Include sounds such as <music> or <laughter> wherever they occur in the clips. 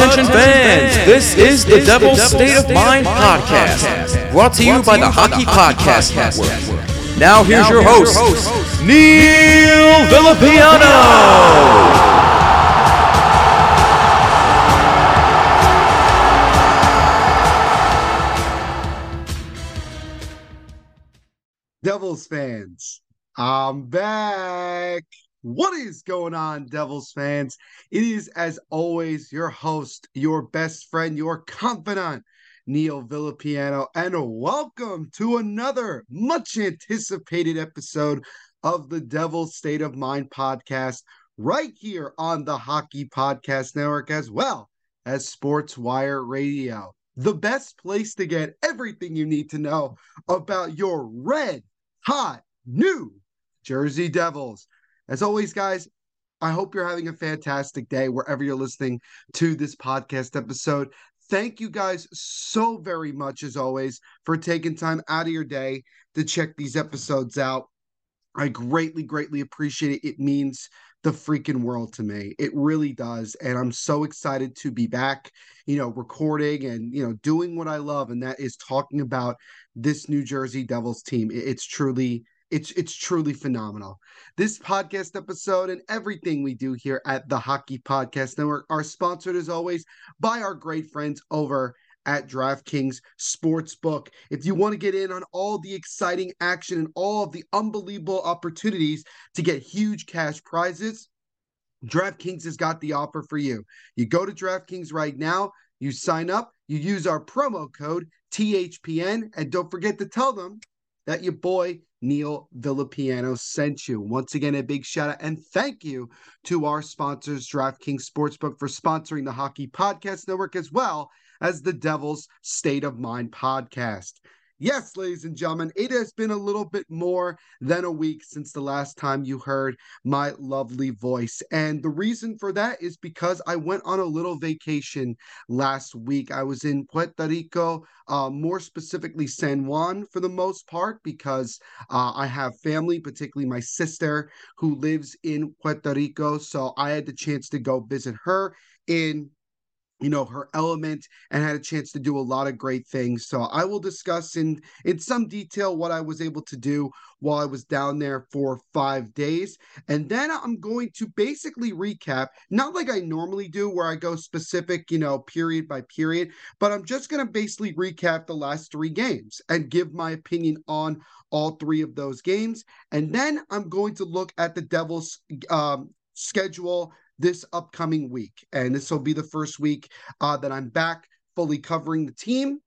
Attention fans, this is the Devil's State of Mind podcast, brought to you by the Hockey Podcast Network. Now here's your host, Neil Villapiano. Devils fans, I'm back. What is going on, Devils fans? It is, as always, your host, your best friend, your confidant, Neil Villapiano, and welcome to another much anticipated episode of the Devil's State of Mind podcast, right here on the Hockey Podcast Network, as well as Sports Wire Radio. The best place to get everything you need to know about your red hot new Jersey Devils. As always, guys, I hope you're having a fantastic day wherever you're listening to this podcast episode. Thank you guys so very much, as always, for taking time out of your day to check these episodes out. I greatly, greatly appreciate it. It means the freaking world to me. It really does. And I'm so excited to be back, you know, recording and, you know, doing what I love. And that is talking about this New Jersey Devils team. It's truly it's it's truly phenomenal. This podcast episode and everything we do here at the Hockey Podcast Network are sponsored as always by our great friends over at DraftKings Sportsbook. If you want to get in on all the exciting action and all of the unbelievable opportunities to get huge cash prizes, DraftKings has got the offer for you. You go to DraftKings right now, you sign up, you use our promo code THPN, and don't forget to tell them that your boy Neil Villapiano sent you. Once again, a big shout out and thank you to our sponsors, DraftKings Sportsbook, for sponsoring the Hockey Podcast Network as well as the Devil's State of Mind podcast. Yes, ladies and gentlemen, it has been a little bit more than a week since the last time you heard my lovely voice. And the reason for that is because I went on a little vacation last week. I was in Puerto Rico, uh, more specifically San Juan for the most part, because uh, I have family, particularly my sister, who lives in Puerto Rico. So I had the chance to go visit her in you know her element and had a chance to do a lot of great things. So i will discuss in in some detail what i was able to do while i was down there for five days. And then i'm going to basically recap not like i normally do where i go specific you know period by period but i'm just going to basically recap the last three games and give my opinion on all three of those games. And then i'm going to look at the devils um, schedule this upcoming week. And this will be the first week uh, that I'm back fully covering the team.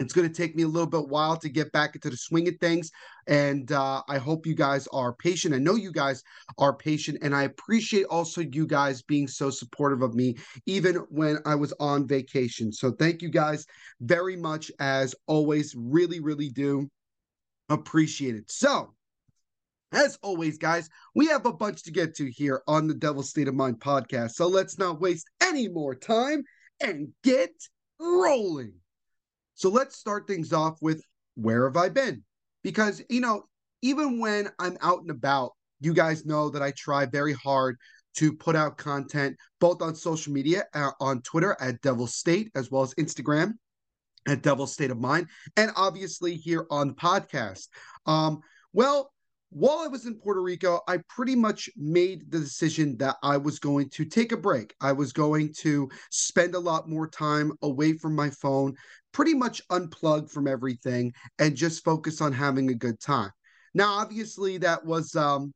It's going to take me a little bit while to get back into the swing of things. And uh, I hope you guys are patient. I know you guys are patient. And I appreciate also you guys being so supportive of me, even when I was on vacation. So thank you guys very much, as always. Really, really do appreciate it. So, as always, guys, we have a bunch to get to here on the Devil State of Mind podcast. So let's not waste any more time and get rolling. So let's start things off with where have I been? Because, you know, even when I'm out and about, you guys know that I try very hard to put out content both on social media, uh, on Twitter at Devil State, as well as Instagram at Devil State of Mind, and obviously here on the podcast. Um, well, while I was in Puerto Rico, I pretty much made the decision that I was going to take a break. I was going to spend a lot more time away from my phone, pretty much unplug from everything, and just focus on having a good time. Now, obviously, that was, um,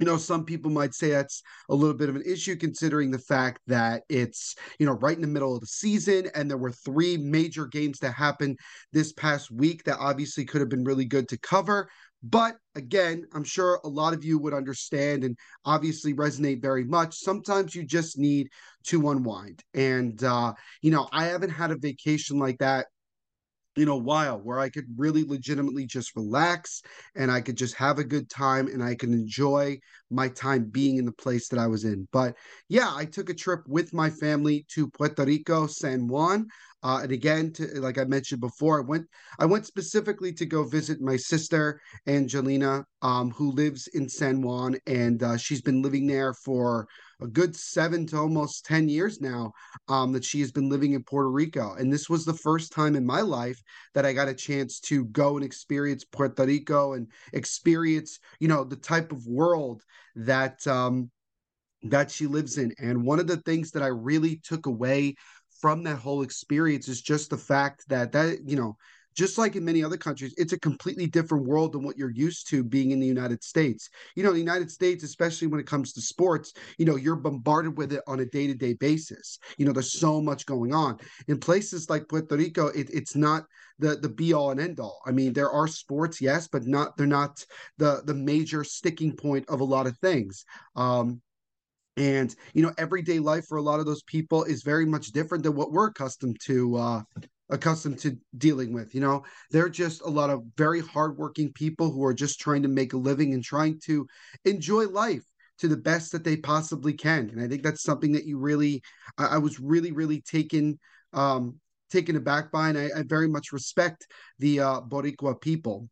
you know, some people might say that's a little bit of an issue considering the fact that it's, you know, right in the middle of the season and there were three major games that happened this past week that obviously could have been really good to cover. But again, I'm sure a lot of you would understand and obviously resonate very much. Sometimes you just need to unwind. And, uh, you know, I haven't had a vacation like that in a while where I could really legitimately just relax and I could just have a good time and I can enjoy my time being in the place that I was in. But yeah, I took a trip with my family to Puerto Rico, San Juan. Uh, and again, to, like I mentioned before, I went I went specifically to go visit my sister Angelina, um, who lives in San Juan, and uh, she's been living there for a good seven to almost 10 years now um, that she has been living in Puerto Rico. And this was the first time in my life that I got a chance to go and experience Puerto Rico and experience, you know, the type of world that um, that she lives in. And one of the things that I really took away from that whole experience is just the fact that that you know just like in many other countries, it's a completely different world than what you're used to being in the United States. You know, the United States, especially when it comes to sports, you know, you're bombarded with it on a day to day basis. You know, there's so much going on. In places like Puerto Rico, it, it's not the the be all and end all. I mean, there are sports, yes, but not they're not the the major sticking point of a lot of things. Um, and you know everyday life for a lot of those people is very much different than what we're accustomed to uh accustomed to dealing with. You know, they're just a lot of very hardworking people who are just trying to make a living and trying to enjoy life to the best that they possibly can. And I think that's something that you really, I, I was really, really taken, um, taken aback by, and I, I very much respect the uh, Boricua people.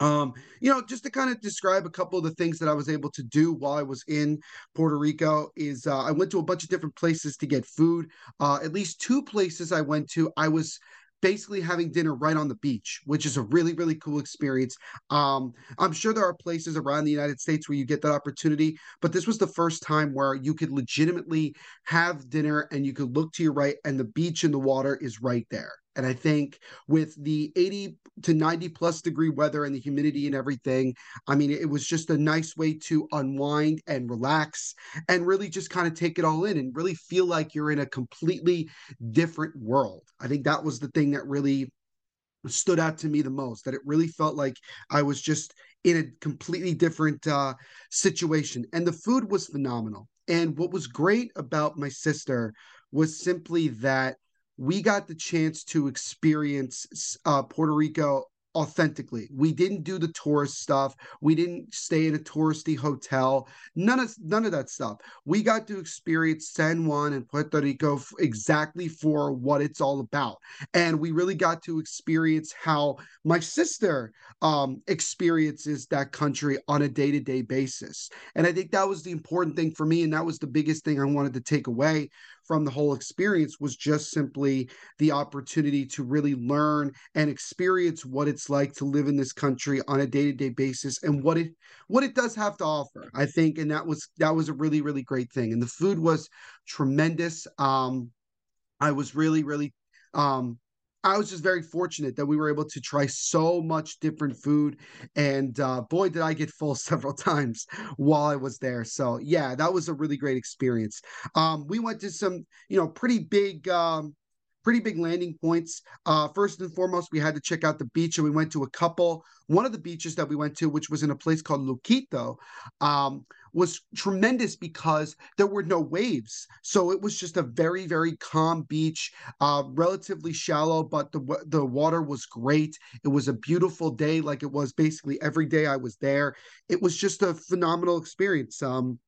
Um, you know, just to kind of describe a couple of the things that I was able to do while I was in Puerto Rico is uh, I went to a bunch of different places to get food. Uh, at least two places I went to, I was basically having dinner right on the beach, which is a really, really cool experience. Um, I'm sure there are places around the United States where you get that opportunity, but this was the first time where you could legitimately have dinner and you could look to your right and the beach and the water is right there. And I think with the 80 to 90 plus degree weather and the humidity and everything, I mean, it was just a nice way to unwind and relax and really just kind of take it all in and really feel like you're in a completely different world. I think that was the thing that really stood out to me the most, that it really felt like I was just in a completely different uh, situation. And the food was phenomenal. And what was great about my sister was simply that we got the chance to experience uh, Puerto Rico authentically. We didn't do the tourist stuff. We didn't stay in a touristy hotel. None of none of that stuff. We got to experience San Juan and Puerto Rico f- exactly for what it's all about. And we really got to experience how my sister um, experiences that country on a day-to-day basis. And I think that was the important thing for me and that was the biggest thing I wanted to take away from the whole experience was just simply the opportunity to really learn and experience what it's like to live in this country on a day-to-day basis and what it what it does have to offer i think. And that was that was a really really great thing. And the food was tremendous. Um i was really really um I was just very fortunate that we were able to try so much different food. And uh, boy, did I get full <laughs> several times while I was there. So, yeah, that was a really great experience. Um, we went to some, you know, pretty big. Um, pretty big landing points. Uh, first and foremost, we had to check out the beach, and we went to a couple. One of the beaches that we went to, which was in a place called Luquillo, um, was tremendous because there were no waves. So it was just a very, very calm beach, uh, relatively shallow, but the the water was great. It was a beautiful day, like it was basically every day I was there. It was just a phenomenal experience. Um,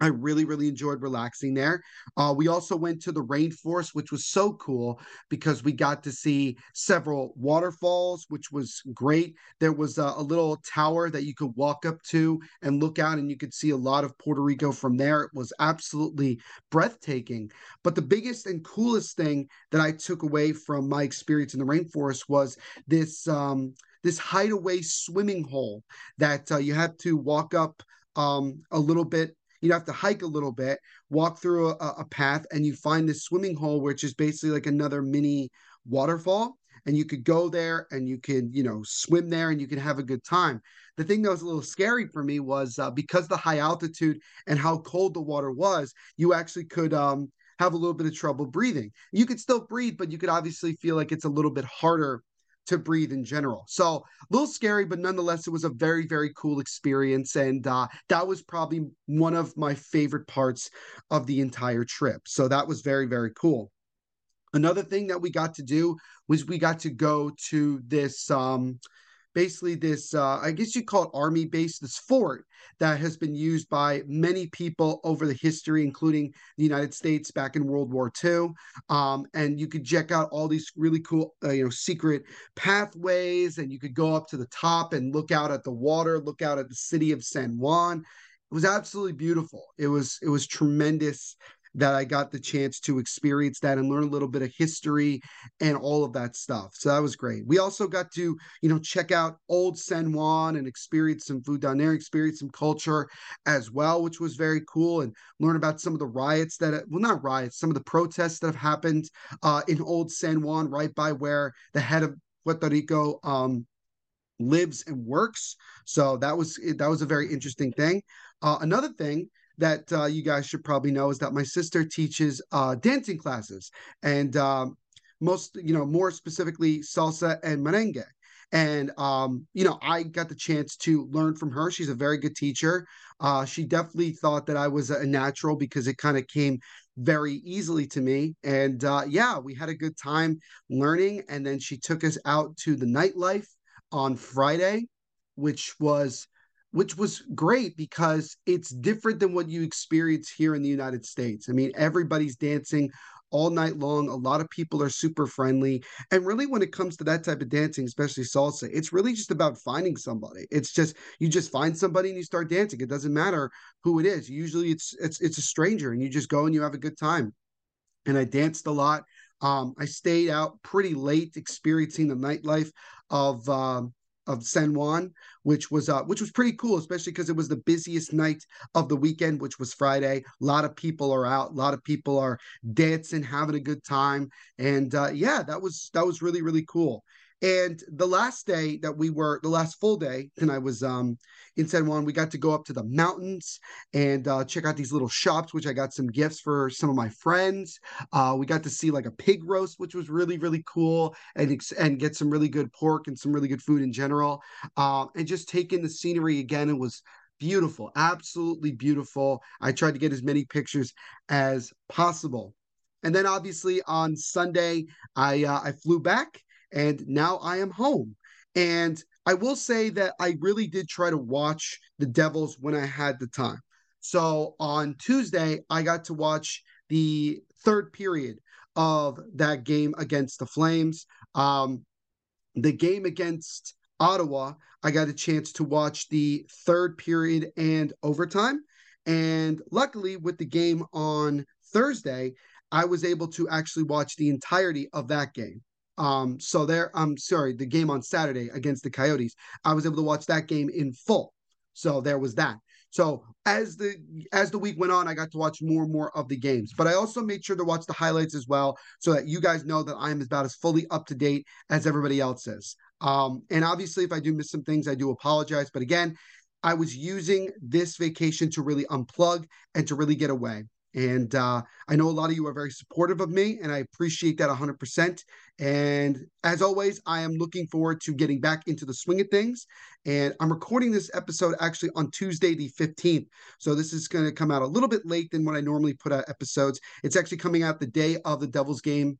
I really, really enjoyed relaxing there. Uh, we also went to the rainforest, which was so cool because we got to see several waterfalls, which was great. There was a, a, little tower that you could walk up to and look out, and you could see a lot of Puerto Rico from there. It was absolutely breathtaking. But the biggest and coolest thing that I took away from my experience in the rainforest was this um, this hideaway swimming hole that uh, you have to walk up um, a little bit you have to hike a little bit, walk through a, a path, and you find this swimming hole, which is basically like another mini waterfall. And you could go there and you could, you know, swim there and you could have a good time. The thing that was a little scary for me was uh, because the high altitude and how cold the water was, you actually could um, have a little bit of trouble breathing. You could still breathe, but you could obviously feel like it's a little bit harder to breathe in general. So a little scary, but nonetheless, it was a very, very cool experience. And uh, that was probably one of my favorite parts of the entire trip. So that was very, very cool. Another thing that we got to do was we got to go to this um, basically this uh, i guess you call it army base this fort that has been used by many people over the history including the united states back in world war ii um, and you could check out all these really cool uh, you know secret pathways and you could go up to the top and look out at the water look out at the city of san juan. It was absolutely beautiful. It was it was tremendous that I got the chance to experience that and learn a little bit of history and all of that stuff. So that was great. We also got to, you know, check out old San Juan and experience some food down there, experience some culture as well, which was very cool, and learn about some of the riots that, well, not riots, some of the protests that have happened uh, in old San Juan, right by where the head of Puerto Rico um, lives and works. So that was that was a very interesting thing. Uh, another thing that uh, you guys should probably know is that my sister teaches uh, dancing classes and um, most, you know, more specifically salsa and merengue. And, um, you know, I got the chance to learn from her. She's a very good teacher. Uh, she definitely thought that I was a natural because it kind of came very easily to me. And uh, yeah, we had a good time learning. And then she took us out to the nightlife on Friday, which was which was great because it's different than what you experience here in the United States. I mean, everybody's dancing all night long. A lot of people are super friendly. And really, when it comes to that type of dancing, especially salsa, it's really just about finding somebody. It's just you just find somebody and you start dancing. It doesn't matter who it is. Usually it's it's it's a stranger and you just go and you have a good time. And I danced a lot. Um, I stayed out pretty late experiencing the nightlife of um, of San Juan, which was uh, which was pretty cool, especially because it was the busiest night of the weekend, which was Friday. A lot of people are out, a lot of people are dancing, having a good time, and uh, yeah, that was that was really really cool. And the last day that we were, the last full day, and I was um, in San Juan, we got to go up to the mountains and uh, check out these little shops, which I got some gifts for some of my friends. Uh, we got to see like a pig roast, which was really, really cool, and and get some really good pork and some really good food in general. Uh, and just taking the scenery again, it was beautiful, absolutely beautiful. I tried to get as many pictures as possible. And then obviously on Sunday, I uh, I flew back and now I am home. And I will say that I really did try to watch the Devils when I had the time. So on Tuesday, I got to watch the third period of that game against the Flames. Um, the game against Ottawa, I got a chance to watch the third period and overtime. And luckily, with the game on Thursday, I was able to actually watch the entirety of that game. Um, so there, I'm sorry, the game on Saturday against the Coyotes, I was able to watch that game in full. So there was that. So as the as the week went on, I got to watch more and more of the games. But I also made sure to watch the highlights as well, so that you guys know that I'm about as fully up to date as everybody else is. Um, and obviously, if I do miss some things, I do apologize. But again, I was using this vacation to really unplug and to really get away. And uh, I know a lot of you are very supportive of me, and I appreciate that 100%. And as always, I am looking forward to getting back into the swing of things. And I'm recording this episode actually on Tuesday, the 15th. So this is going to come out a little bit late than when I normally put out episodes. It's actually coming out the day of the Devils game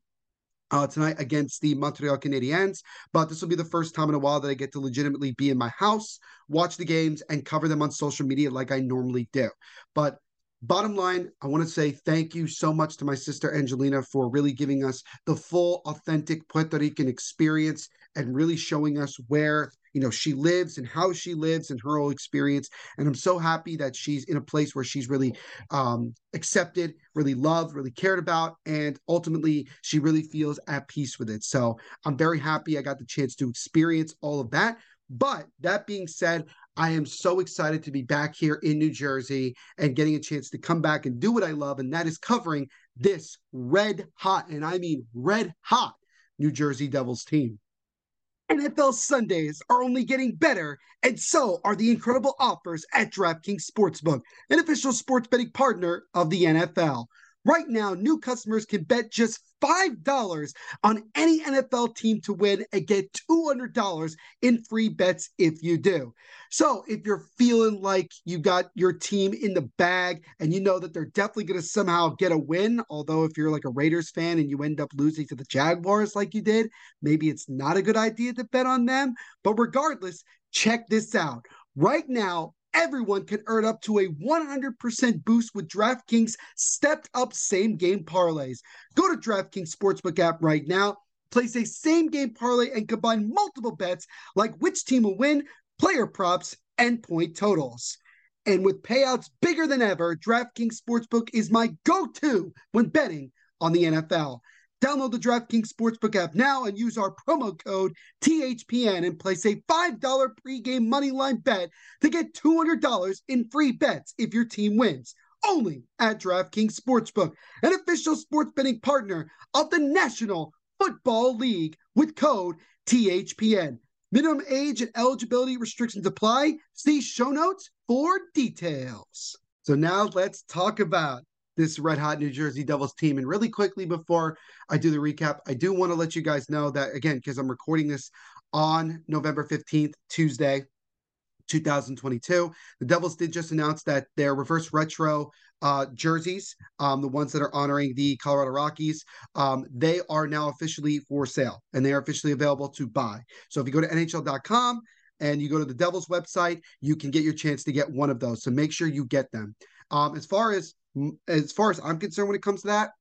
uh, tonight against the Montreal Canadiens. But this will be the first time in a while that I get to legitimately be in my house, watch the games, and cover them on social media like I normally do. But Bottom line, I want to say thank you so much to my sister Angelina for really giving us the full, authentic Puerto Rican experience and really showing us where you know she lives and how she lives and her whole experience. And I'm so happy that she's in a place where she's really um, accepted, really loved, really cared about, and ultimately she really feels at peace with it. So I'm very happy I got the chance to experience all of that. But that being said, I am so excited to be back here in New Jersey and getting a chance to come back and do what I love, and that is covering this red hot, and I mean red hot, New Jersey Devils team. NFL Sundays are only getting better, and so are the incredible offers at DraftKings Sportsbook, an official sports betting partner of the NFL. Right now, new customers can bet just $5 on any NFL team to win and get $200 in free bets if you do. So, if you're feeling like you got your team in the bag and you know that they're definitely going to somehow get a win, although if you're like a Raiders fan and you end up losing to the Jaguars like you did, maybe it's not a good idea to bet on them. But regardless, check this out. Right now, everyone can earn up to a 100% boost with DraftKings stepped up same game parlays. Go to DraftKings Sportsbook app right now, place a same game parlay, and combine multiple bets like which team will win, player props, and point totals. And with payouts bigger than ever, DraftKings Sportsbook is my go to when betting on the NFL. Download the DraftKings Sportsbook app now and use our promo code THPN and place a $5 pregame moneyline bet to get $200 in free bets if your team wins. Only at DraftKings Sportsbook, an official sports betting partner of the National Football League with code THPN. Minimum age and eligibility restrictions apply. See show notes for details. So now let's talk about this red hot New Jersey Devils team. And really quickly before I do the recap, I do want to let you guys know that again, because I'm recording this on November 15th, Tuesday, 2022. The Devils did just announce that their reverse retro uh, jerseys, um, the ones that are honoring the Colorado Rockies, um, they are now officially for sale and they are officially available to buy. So if you go to NHL.com and you go to the Devils website, you can get your chance to get one of those. So make sure you get them. Um, as far as as far as I'm concerned, when it comes to that,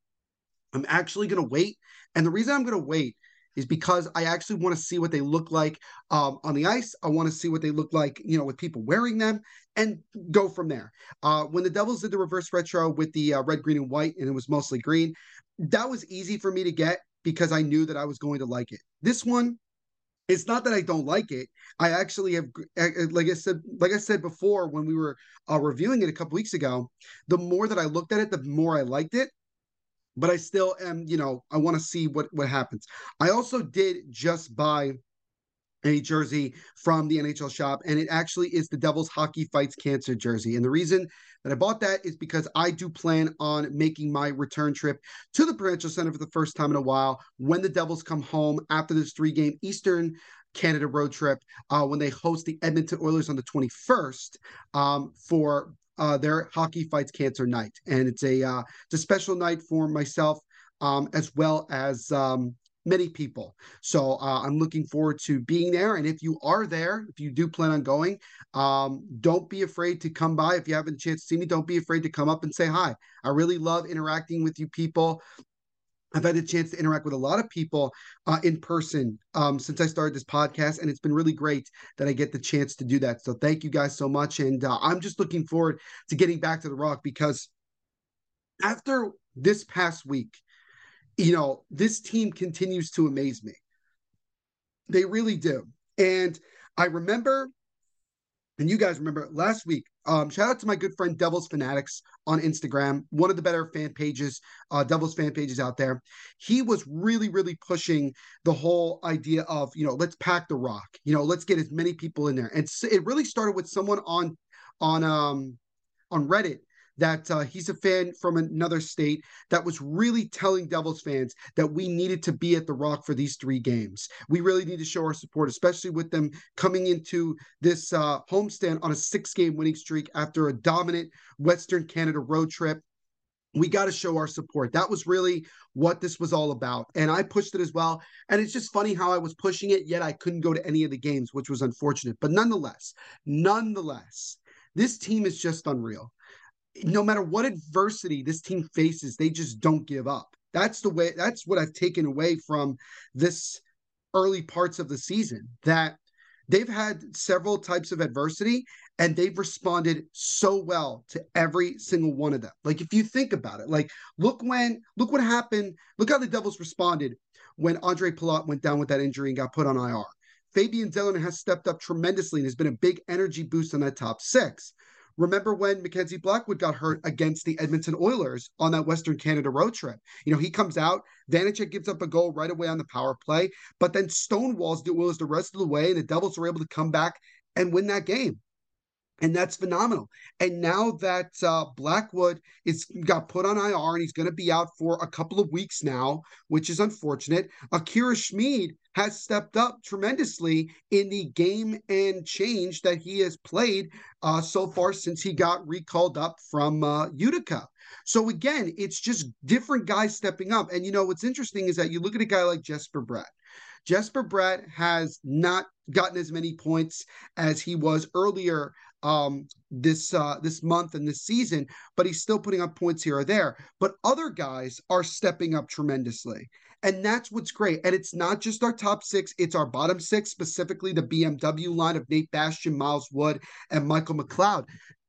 I'm actually going to wait. And the reason I'm going to wait is because I actually want to see what they look like um, on the ice. I want to see what they look like, you know, with people wearing them and go from there. Uh, when the Devils did the reverse retro with the uh, red, green, and white, and it was mostly green, that was easy for me to get because I knew that I was going to like it. This one, it's not that I don't like it. I actually have, like I said, like I said before when we were uh, reviewing it a couple weeks ago. The more that I looked at it, the more I liked it. But I still am, you know, I want to see what what happens. I also did just buy a jersey from the NHL shop, and it actually is the Devils Hockey Fights Cancer jersey. And the reason that I bought that is because I do plan on making my return trip to the Prudential Center for the first time in a while when the Devils come home after this three game Eastern Canada road trip uh, when they host the Edmonton Oilers on the 21st um, for uh, their Hockey Fights Cancer night. And it's a, uh, it's a special night for myself um, as well as um, many people. So uh, I'm looking forward to being there. And if you are there, if you do plan on going, um, don't be afraid to come by. If you haven't a chance to see me, don't be afraid to come up and say hi. I really love interacting with you people. I've had a chance to interact with a lot of people uh, in person um, since I started this podcast, and it's been really great that I get the chance to do that. So thank you guys so much, and uh, I'm just looking forward to getting back to the Rock because after this past week, you know, this team continues to amaze me. They really do. And I remember, and you guys remember last week, um, shout out to my good friend Devils Fanatics on Instagram, one of the better fan pages, uh, Devils fan pages out there. He was really, really pushing the whole idea of, you know, let's pack the rock, you know, let's get as many people in there. And so it really started with someone on, on, um, on Reddit that uh, he's a fan from another state that was really telling Devils fans that we needed to be at the Rock for these three games. We really need to show our support, especially with them coming into this uh, homestand on a six game winning streak after a dominant Western Canada road trip. We got to show our support. That was really what this was all about. And I pushed it as well. And it's just funny how I was pushing it, yet I couldn't go to any of the games, which was unfortunate. But nonetheless, nonetheless, this team is just unreal no matter what adversity this team faces, they just don't give up. That's the way, that's what I've taken away from this early parts of the season that they've had several types of adversity and they've responded so well to every single one of them. Like if you think about it, like look when look what happened, look how the Devils responded when Ondrej Palat went down with that injury and got put on IR. Fabian Delano has stepped up tremendously and has been a big energy boost on that top six. Remember when Mackenzie Blackwood got hurt against the Edmonton Oilers on that Western Canada road trip? You know, he comes out, Vanecek gives up a goal right away on the power play, but then stonewalls the Oilers the rest of the way, and the Devils were able to come back and win that game. And that's phenomenal. And now that uh, Blackwood is got put on IR and he's going to be out for a couple of weeks now, which is unfortunate. Akira Schmid has stepped up tremendously in the game and change that he has played uh, so far since he got recalled up from uh, Utica. So again, it's just different guys stepping up. And you know what's interesting is that you look at a guy like Jesper Bratt. Jesper Bratt has not gotten as many points as he was earlier um, this uh, this month and this season, but he's still putting up points here or there. But other guys are stepping up tremendously. And that's what's great. And it's not just our top six, it's our bottom six, specifically the BMW line of Nate Bastian, Miles Wood, and Michael McLeod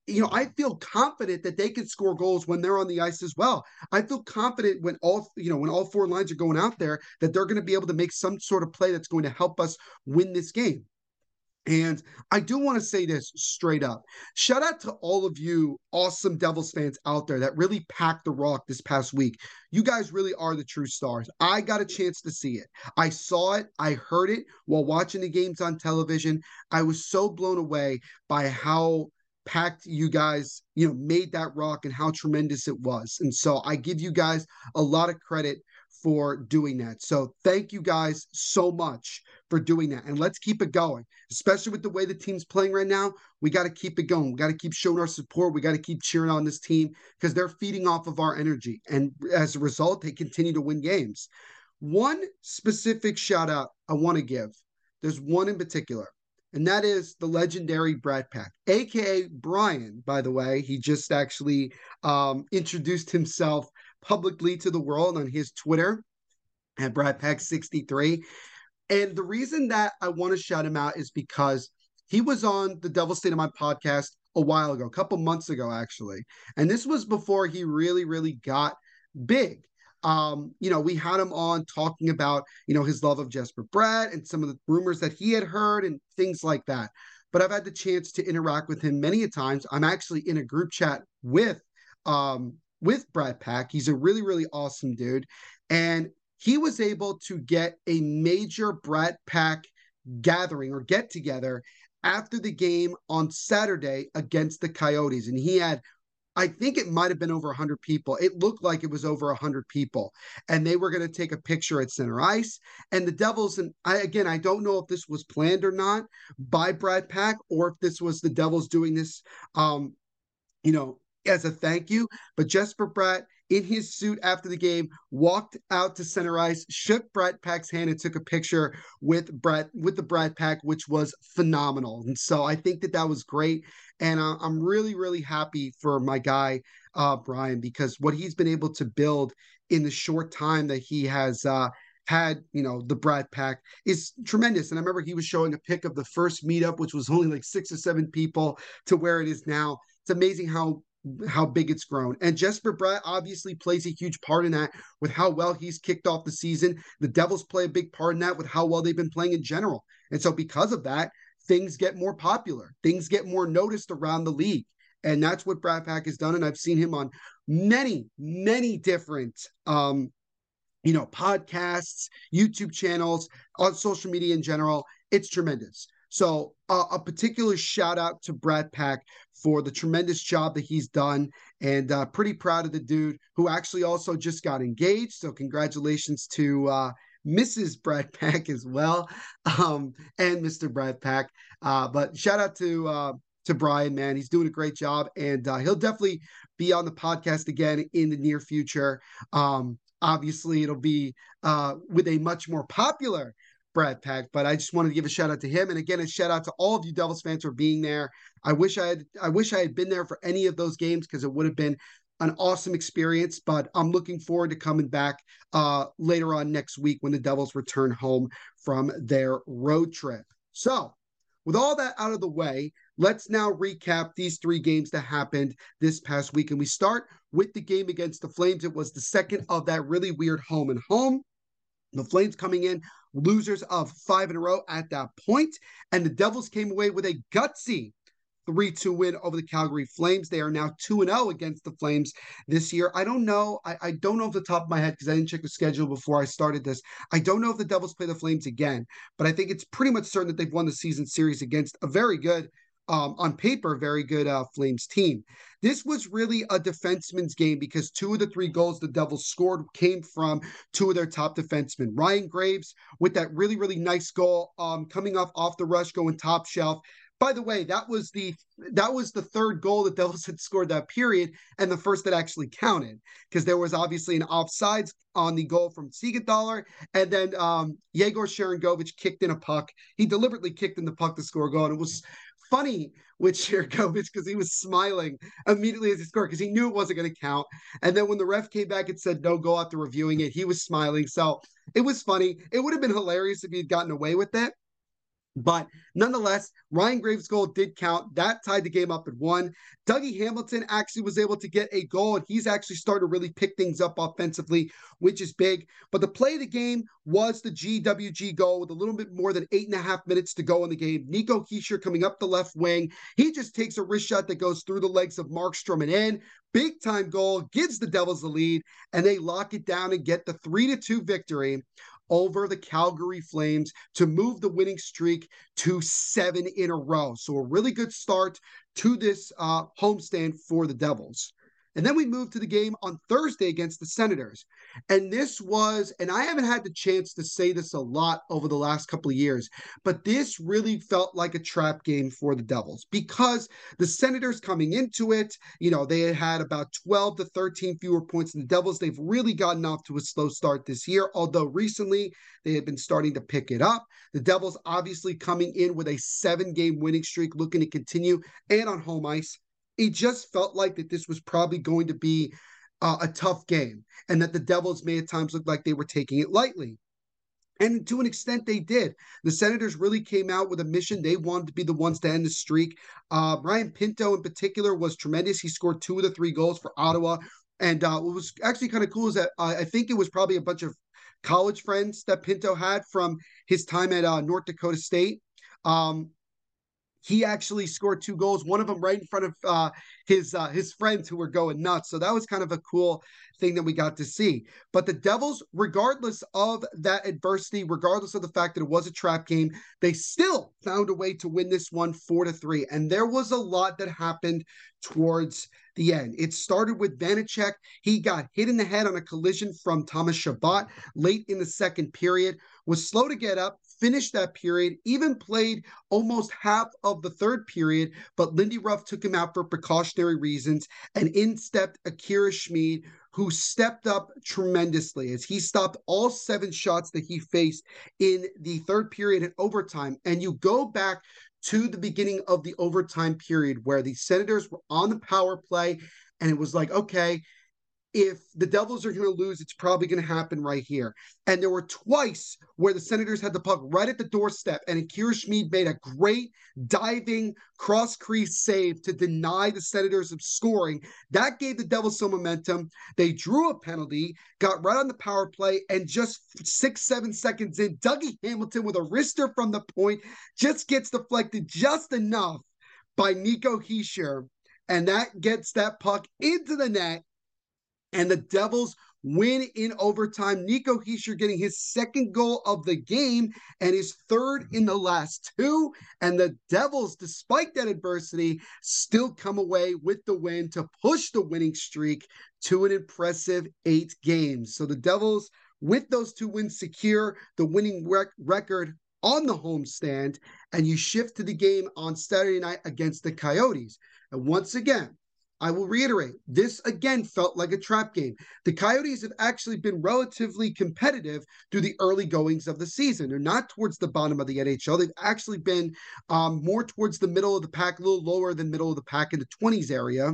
you know, I feel confident that they can score goals when they're on the ice as well. I feel confident when all, you know, when all four lines are going out there that they're going to be able to make some sort of play that's going to help us win this game. And I do want to say this straight up. Shout out to all of you awesome Devils fans out there that really packed the rock this past week. You guys really are the true stars. I got a chance to see it. I saw it, I heard it while watching the games on television. I was so blown away by how packed you guys, you know, made that rock and how tremendous it was. And so I give you guys a lot of credit for doing that. So thank you guys so much for doing that. And let's keep it going, especially with the way the team's playing right now. We got to keep it going. We got to keep showing our support. We got to keep cheering on this team because they're feeding off of our energy. And as a result, they continue to win games. One specific shout out I want to give. There's one in particular and that is the legendary Bratt Pack, aka Brian. By the way, he just actually um, introduced himself publicly to the world on his Twitter at Bratt Pack 63. And the reason that I want to shout him out is because he was on the Devil State of My podcast a while ago, a couple months ago, actually. And this was before he really, really got big um, you know, we had him on talking about, you know, his love of Jesper Bratt and some of the rumors that he had heard and things like that. But I've had the chance to interact with him many a times. I'm actually in a group chat with um with Bratt Pack. He's a really, really awesome dude. And he was able to get a major Bratt Pack gathering or get together after the game on Saturday against the Coyotes. And he had I think it might have been over 100 people. It looked like it was over 100 people. And they were going to take a picture at center ice. And the Devils, and I, again, I don't know if this was planned or not by Bratt Pack or if this was the Devils doing this, um, you know, as a thank you. But Jesper Bratt in his suit after the game, walked out to center ice, shook Bratt Pack's hand, and took a picture with Brad with the Bratt Pack, which was phenomenal. And so I think that that was great, and uh, I'm really really happy for my guy uh, Brian because what he's been able to build in the short time that he has. Uh, had you know the Bratt Pack is tremendous, and I remember he was showing a pic of the first meetup, which was only like six or seven people, to where it is now. It's amazing how how big it's grown. And Jesper Bratt obviously plays a huge part in that with how well he's kicked off the season. The Devils play a big part in that with how well they've been playing in general. And so because of that, things get more popular, things get more noticed around the league. And that's what Bratt Pack has done. And I've seen him on many, many different um, you know, podcasts, YouTube channels, on social media in general. It's tremendous. So uh, a particular shout out to Bratt Pack for the tremendous job that he's done, and uh, pretty proud of the dude who actually also just got engaged. So congratulations to uh, Mrs. Bratt <laughs> Pack as well, um, and Mr. Bratt Pack. Uh, but shout out to uh, to Brian, man, he's doing a great job, and uh, he'll definitely be on the podcast again in the near future. Um, obviously, it'll be with a much more popular Bratt Pack, but I just wanted to give a shout out to him. And again, a shout out to all of you Devils fans for being there. I wish I had I wish I had been there for any of those games because it would have been an awesome experience. But I'm looking forward to coming back uh, later on next week when the Devils return home from their road trip. So, with all that out of the way, let's now recap these three games that happened this past week. And we start with the game against the Flames. It was the second of that really weird home and home. The Flames coming in losers of five in a row at that point, and the Devils came away with a gutsy 3 2 win over the Calgary Flames. They are now 2 0 against the Flames this year. I don't know. I, I don't know off the top of my head because I didn't check the schedule before I started this. I don't know if the Devils play the Flames again, but I think it's pretty much certain that they've won the season series against a very good um, on paper, very good uh, Flames team. This was really a defenseman's game because two of the three goals the Devils scored came from two of their top defensemen. Ryan Graves with that really, really nice goal um, coming off off the rush, going top shelf. By the way, that was the that was the third goal the <laughs> Devils had scored that period, and the first that actually counted because there was obviously an offsides on the goal from Siegenthaler, and then um, Yegor Sharangovich kicked in a puck. He deliberately kicked in the puck to score a goal, and it was funny with Sharangovich <laughs> because he was smiling immediately as he scored because he knew it wasn't going to count. And then when the ref came back and said no goal after reviewing it, he was smiling. So it was funny. It would have been hilarious if he had gotten away with it. But nonetheless, Ryan Graves' goal did count. That tied the game up at one. Dougie Hamilton actually was able to get a goal, and he's actually started to really pick things up offensively, which is big. But the play of the game was the GWG goal with a little bit more than eight and a half minutes to go in the game. Nico Hischier coming up the left wing. He just takes a wrist shot that goes through the legs of Markstrom and in. Big time goal, gives the Devils the lead, and they lock it down and get the 3 to 2 victory over the Calgary Flames to move the winning streak to seven in a row. So a really good start to this uh, homestand for the Devils. And then we move to the game on Thursday against the Senators. And this was, and I haven't had the chance to say this a lot over the last couple of years, but this really felt like a trap game for the Devils because the Senators coming into it, you know, they had had about 12 to 13 fewer points than the Devils. They've really gotten off to a slow start this year, although recently they have been starting to pick it up. The Devils obviously coming in with a seven game winning streak, looking to continue and on home ice it just felt like that this was probably going to be uh, a tough game and that the Devils may at times look like they were taking it lightly. And to an extent, they did. The Senators really came out with a mission. They wanted to be the ones to end the streak. Uh, Ryan Pinto, in particular, was tremendous. He scored two of the three goals for Ottawa. And uh, what was actually kind of cool is that uh, I think it was probably a bunch of college friends that Pinto had from his time at uh, North Dakota State. Um, he actually scored two goals, one of them right in front of uh, his uh, his friends who were going nuts. So that was kind of a cool thing that we got to see. But the Devils, regardless of that adversity, regardless of the fact that it was a trap game, they still found a way to win this one four to three. And there was a lot that happened towards the end. It started with Vanecek. He got hit in the head on a collision from Thomas Chabot late in the second period, was slow to get up, finished that period, even played almost half of the third period, but Lindy Ruff took him out for precautionary reasons, and in stepped Akira Schmid, who stepped up tremendously as he stopped all seven shots that he faced in the third period and overtime. And you go back to the beginning of the overtime period where the Senators were on the power play, and it was like, okay, if the Devils are going to lose, it's probably going to happen right here. And there were twice where the Senators had the puck right at the doorstep, and Akira Schmid made a great diving cross crease save to deny the Senators of scoring. That gave the Devils some momentum. They drew a penalty, got right on the power play, and just six, seven seconds in, Dougie Hamilton with a wrister from the point just gets deflected just enough by Nico Hischier. And that gets that puck into the net and the Devils win in overtime. Nico Hischier getting his second goal of the game and his third in the last two. And the Devils, despite that adversity, still come away with the win to push the winning streak to an impressive eight games. So the Devils, with those two wins, secure the winning rec- record on the homestand, and you shift to the game on Saturday night against the Coyotes. And once again, I will reiterate, this again felt like a trap game. The Coyotes have actually been relatively competitive through the early goings of the season. They're not towards the bottom of the NHL. They've actually been um, more towards the middle of the pack, a little lower than middle of the pack in the 20s area.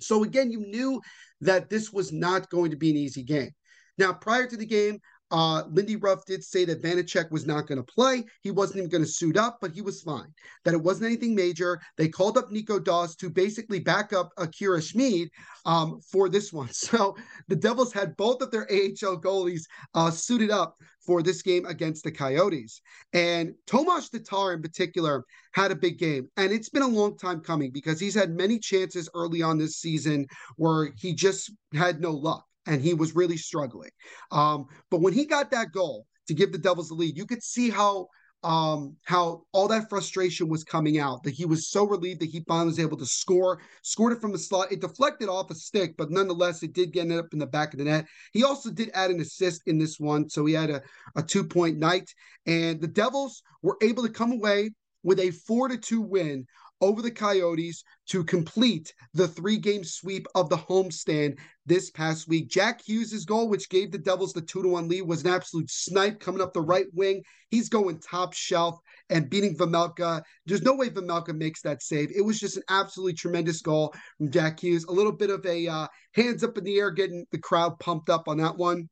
So again, you knew that this was not going to be an easy game. Now, prior to the game, uh, Lindy Ruff did say that Vanecek was not going to play. He wasn't even going to suit up, but he was fine. That it wasn't anything major. They called up Nico Daws to basically back up Akira Schmid um, for this one. <laughs> So the Devils had both of their AHL goalies uh, suited up for this game against the Coyotes. And Tomas Tatar in particular had a big game. And it's been a long time coming because he's had many chances early on this season where he just had no luck and he was really struggling. Um, but when he got that goal to give the Devils the lead, you could see how um, how all that frustration was coming out. That he was so relieved that he finally was able to score, scored it from the slot. It deflected off a stick, but nonetheless, it did get up in the back of the net. He also did add an assist in this one, so he had a, a two point night. And the Devils were able to come away with a four to two win over the Coyotes to complete the three game sweep of the homestand this past week. Jack Hughes' goal, which gave the Devils the two to one lead, was an absolute snipe coming up the right wing. He's going top shelf and beating Vejmelka. There's no way Vejmelka makes that save. It was just an absolutely tremendous goal from Jack Hughes. A little bit of a uh, hands up in the air, getting the crowd pumped up on that one.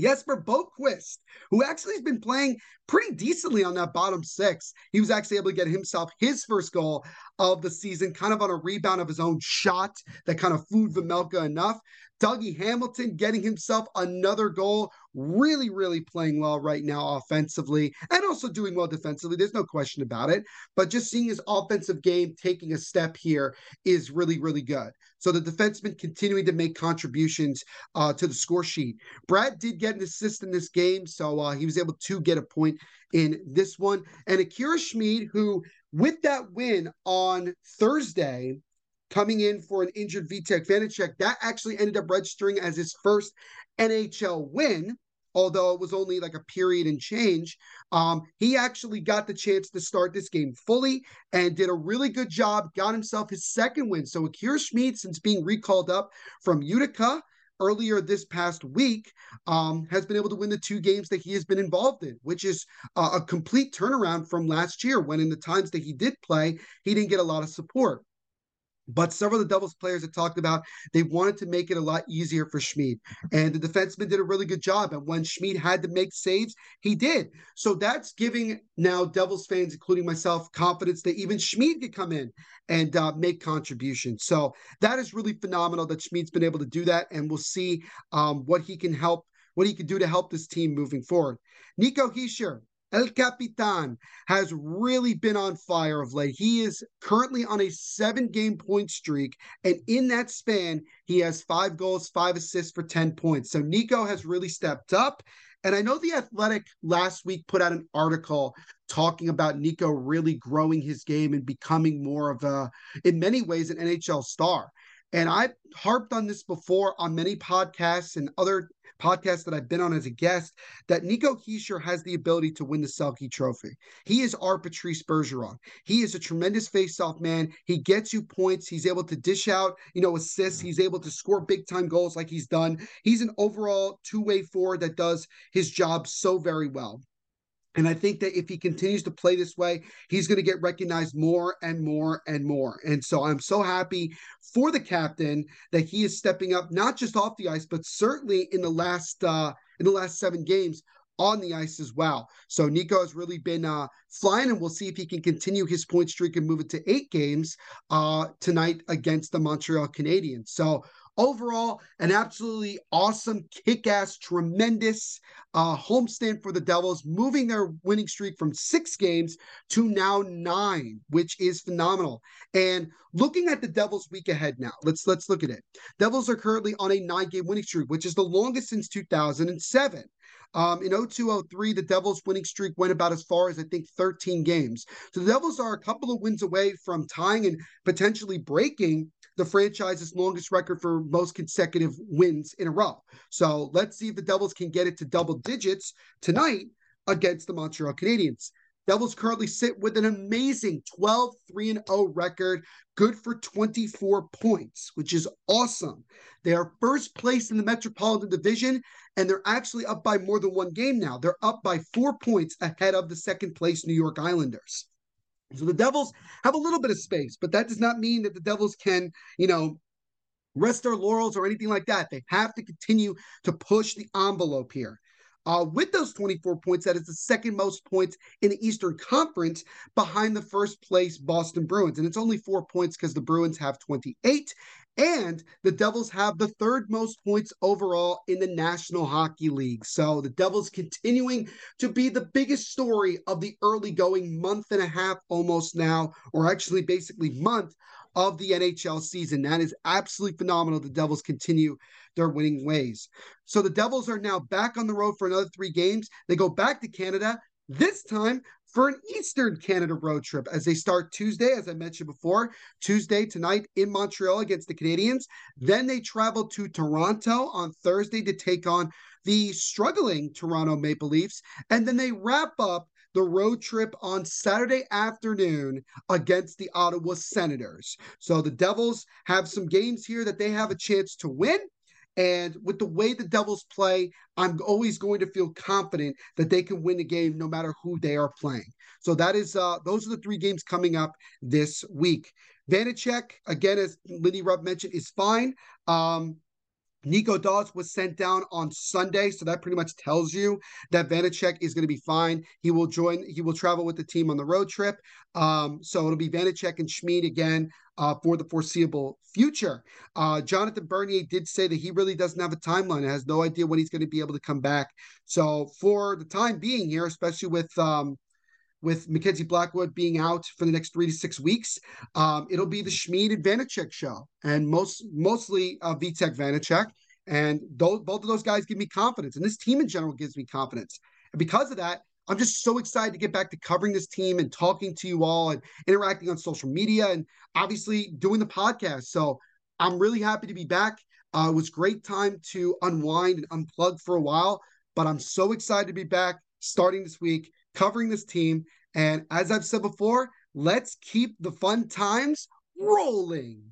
Jesper Boquist, who actually has been playing pretty decently on that bottom six. He was actually able to get himself his first goal of the season, kind of on a rebound of his own shot that kind of fooled Vejmelka enough. Dougie Hamilton getting himself another goal, really, really playing well right now offensively and also doing well defensively. There's no question about it. But just seeing his offensive game taking a step here is really, really good. So the defenseman continuing to make contributions uh, to the score sheet. Bratt did get an assist in this game, so uh, he was able to get a point in this one. And Akira Schmid, who with that win on Thursday, coming in for an injured Vitek Vanecek, that actually ended up registering as his first NHL win. Although it was only like a period and change, um, he actually got the chance to start this game fully and did a really good job. Got himself his second win. So Akira Schmid, since being recalled up from Utica, earlier this past week um, has been able to win the two games that he has been involved in, which is uh, a complete turnaround from last year when, in the times that he did play, he didn't get a lot of support. But several of the Devils players have talked about they wanted to make it a lot easier for Schmid. And the defenseman did a really good job. And when Schmid had to make saves, he did. So that's giving now Devils fans, including myself, confidence that even Schmid could come in and uh, make contributions. So that is really phenomenal that Schmid's been able to do that. And we'll see um, what he can help, what he can do to help this team moving forward. Nico Hischier, El Capitan has really been on fire of late. He is currently on a seven game point streak. And in that span, he has five goals, five assists for 10 points. So Nico has really stepped up. And I know The Athletic last week put out an article talking about Nico really growing his game and becoming more of a, in many ways, an NHL star. And I've harped on this before on many podcasts and other podcasts that I've been on as a guest that Nico Hischier has the ability to win the Selke Trophy. He is our Patrice Bergeron. He is a tremendous face-off man. He gets you points. He's able to dish out, you know, assists. He's able to score big-time goals like he's done. He's an overall two-way forward that does his job so very well. And I think that if he continues to play this way, he's going to get recognized more and more and more. And so I'm so happy for the captain that he is stepping up, not just off the ice, but certainly in the last uh, in the last seven games on the ice as well. So Nico has really been uh, flying, and we'll see if he can continue his point streak and move it to eight games uh, tonight against the Montreal Canadiens. So Overall, an absolutely awesome, kick ass, tremendous uh, homestand for the Devils, moving their winning streak from six games to now nine, which is phenomenal. And looking at the Devils week ahead now, let's let's look at it. Devils are currently on a nine game winning streak, which is the longest since 2007. Um, in 0203, the Devils' winning streak went about as far as I think 13 games. So the Devils are a couple of wins away from tying and potentially breaking the franchise's longest record for most consecutive wins in a row. So let's see if the Devils can get it to double digits tonight against the Montreal Canadiens. Devils currently sit with an amazing 12 3 0 record, good for 24 points, which is awesome. They are first place in the Metropolitan Division, and they're actually up by more than one game now. They're up by four points ahead of the second place New York Islanders. So the Devils have a little bit of space, but that does not mean that the Devils can, you know, rest their laurels or anything like that. They have to continue to push the envelope here. Uh, with those 24 points, that is the second most points in the Eastern Conference behind the first place Boston Bruins. And it's only four points because the Bruins have 28 and the Devils have the third most points overall in the National Hockey League. So the Devils continuing to be the biggest story of the early going month and a half almost now, or actually basically month of the NHL season. That is absolutely phenomenal. The Devils continue their winning ways. So the Devils are now back on the road for another three games. They go back to Canada This time for an Eastern Canada road trip as they start Tuesday, as I mentioned before, Tuesday tonight in Montreal against the Canadiens. Then they travel to Toronto on Thursday to take on the struggling Toronto Maple Leafs. And then they wrap up the road trip on Saturday afternoon against the Ottawa Senators. So the Devils have some games here that they have a chance to win. And with the way the Devils play, I'm always going to feel confident that they can win the game no matter who they are playing. So that is uh those are the three games coming up this week. Vanecek, again, as Lindy Ruff mentioned, is fine. Um, Nico Daws was sent down on Sunday, so that pretty much tells you that Vanecek is going to be fine. He will join. He will travel with the team on the road trip. Um, so it'll be Vanecek and Schmid again uh, for the foreseeable future. Uh, Jonathan Bernier did say that he really doesn't have a timeline has no idea when he's going to be able to come back. So for the time being here, especially with um, with Mackenzie Blackwood being out for the next three to six weeks. Um, it'll be the Schmid and Vanecek show, and most mostly uh, Vitek Vanecek. And those, both of those guys give me confidence, and this team in general gives me confidence. And because of that, I'm just so excited to get back to covering this team and talking to you all and interacting on social media and obviously doing the podcast. So I'm really happy to be back. Uh, it was great time to unwind and unplug for a while, but I'm so excited to be back starting this week covering this team. And as I've said before, let's keep the fun times rolling.